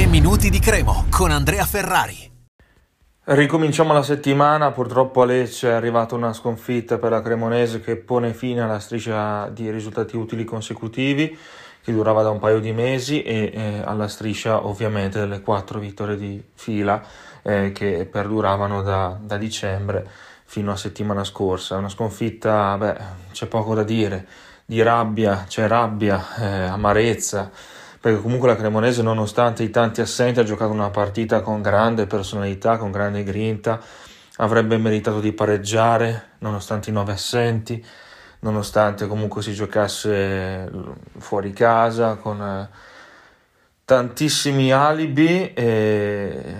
3 minuti di Cremo con Andrea Ferrari. Ricominciamo la settimana, purtroppo a Lecce è arrivata una sconfitta per la Cremonese che pone fine alla striscia di risultati utili consecutivi che durava da un paio di mesi e eh, alla striscia ovviamente delle quattro vittorie di fila eh, che perduravano da, da, dicembre fino a settimana scorsa. Una sconfitta, beh, c'è poco da dire, di rabbia, c'è rabbia, eh, amarezza perché comunque la Cremonese nonostante i tanti assenti ha giocato una partita con grande personalità, con grande grinta, avrebbe meritato di pareggiare nonostante i nove assenti, nonostante comunque si giocasse fuori casa con eh, tantissimi alibi e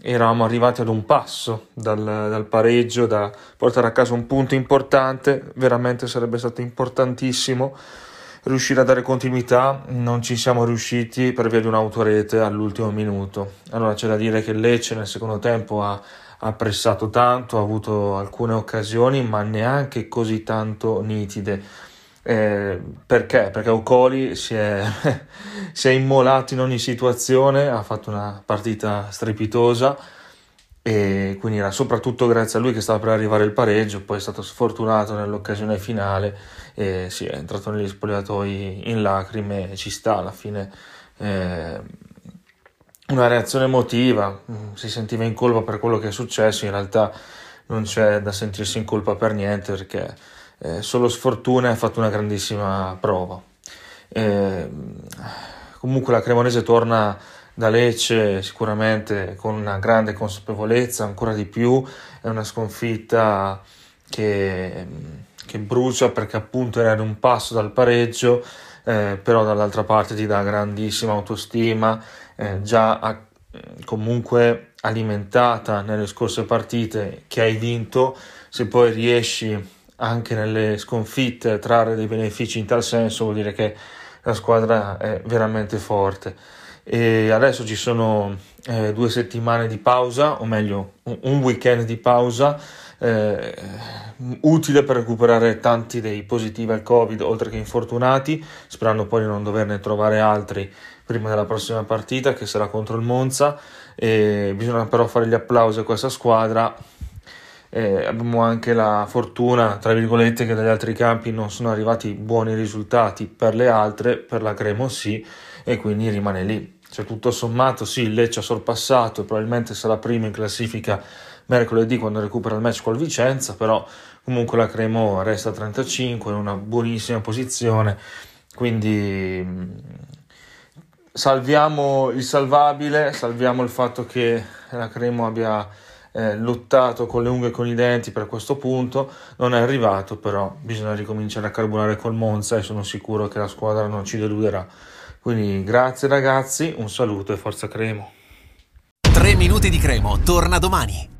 eravamo arrivati ad un passo dal, dal, pareggio da portare a casa un punto importante, veramente sarebbe stato importantissimo riuscire a dare continuità non ci siamo riusciti per via di un'autorete all'ultimo minuto. Allora c'è da dire che Lecce nel secondo tempo ha, ha pressato tanto, ha avuto alcune occasioni, ma neanche così tanto nitide. Eh, perché? Perché Ocoli si è, si è immolato in ogni situazione, ha fatto una partita strepitosa e quindi era soprattutto grazie a lui che stava per arrivare il pareggio, poi è stato sfortunato nell'occasione finale e sì, è entrato negli spogliatoi in lacrime ci sta alla fine eh, una reazione emotiva, mm, si sentiva in colpa per quello che è successo, in realtà non c'è da sentirsi in colpa per niente perché eh, solo sfortuna ha fatto una grandissima prova. Eh, comunque la Cremonese torna da Lecce sicuramente con una grande consapevolezza, ancora di più, è una sconfitta che, che brucia perché appunto era ad un passo dal pareggio, eh, però dall'altra parte ti dà grandissima autostima, eh, già a, comunque alimentata nelle scorse partite che hai vinto, se poi riesci anche nelle sconfitte a trarre dei benefici in tal senso vuol dire che la squadra è veramente forte e adesso ci sono eh, due settimane di pausa, o meglio un weekend di pausa eh, utile per recuperare tanti dei positivi al Covid oltre che infortunati, sperando poi di non doverne trovare altri prima della prossima partita che sarà contro il Monza. E bisogna però fare gli applausi a questa squadra. Eh, abbiamo anche la fortuna, tra virgolette, che dagli altri campi non sono arrivati buoni risultati per le altre, per la Cremo sì, e quindi rimane lì. Cioè, tutto sommato, sì, il Lecce ha sorpassato, probabilmente sarà primo in classifica mercoledì quando recupera il match col Vicenza, però comunque la Cremo resta a 35, in una buonissima posizione, quindi mm, salviamo il salvabile, salviamo il fatto che la Cremo abbia eh, lottato con le unghie e con i denti per questo punto, non è arrivato, però bisogna ricominciare a carbonare col Monza e sono sicuro che la squadra non ci deluderà. Quindi grazie ragazzi, un saluto e forza Cremo. 3 minuti di Cremo, torna domani.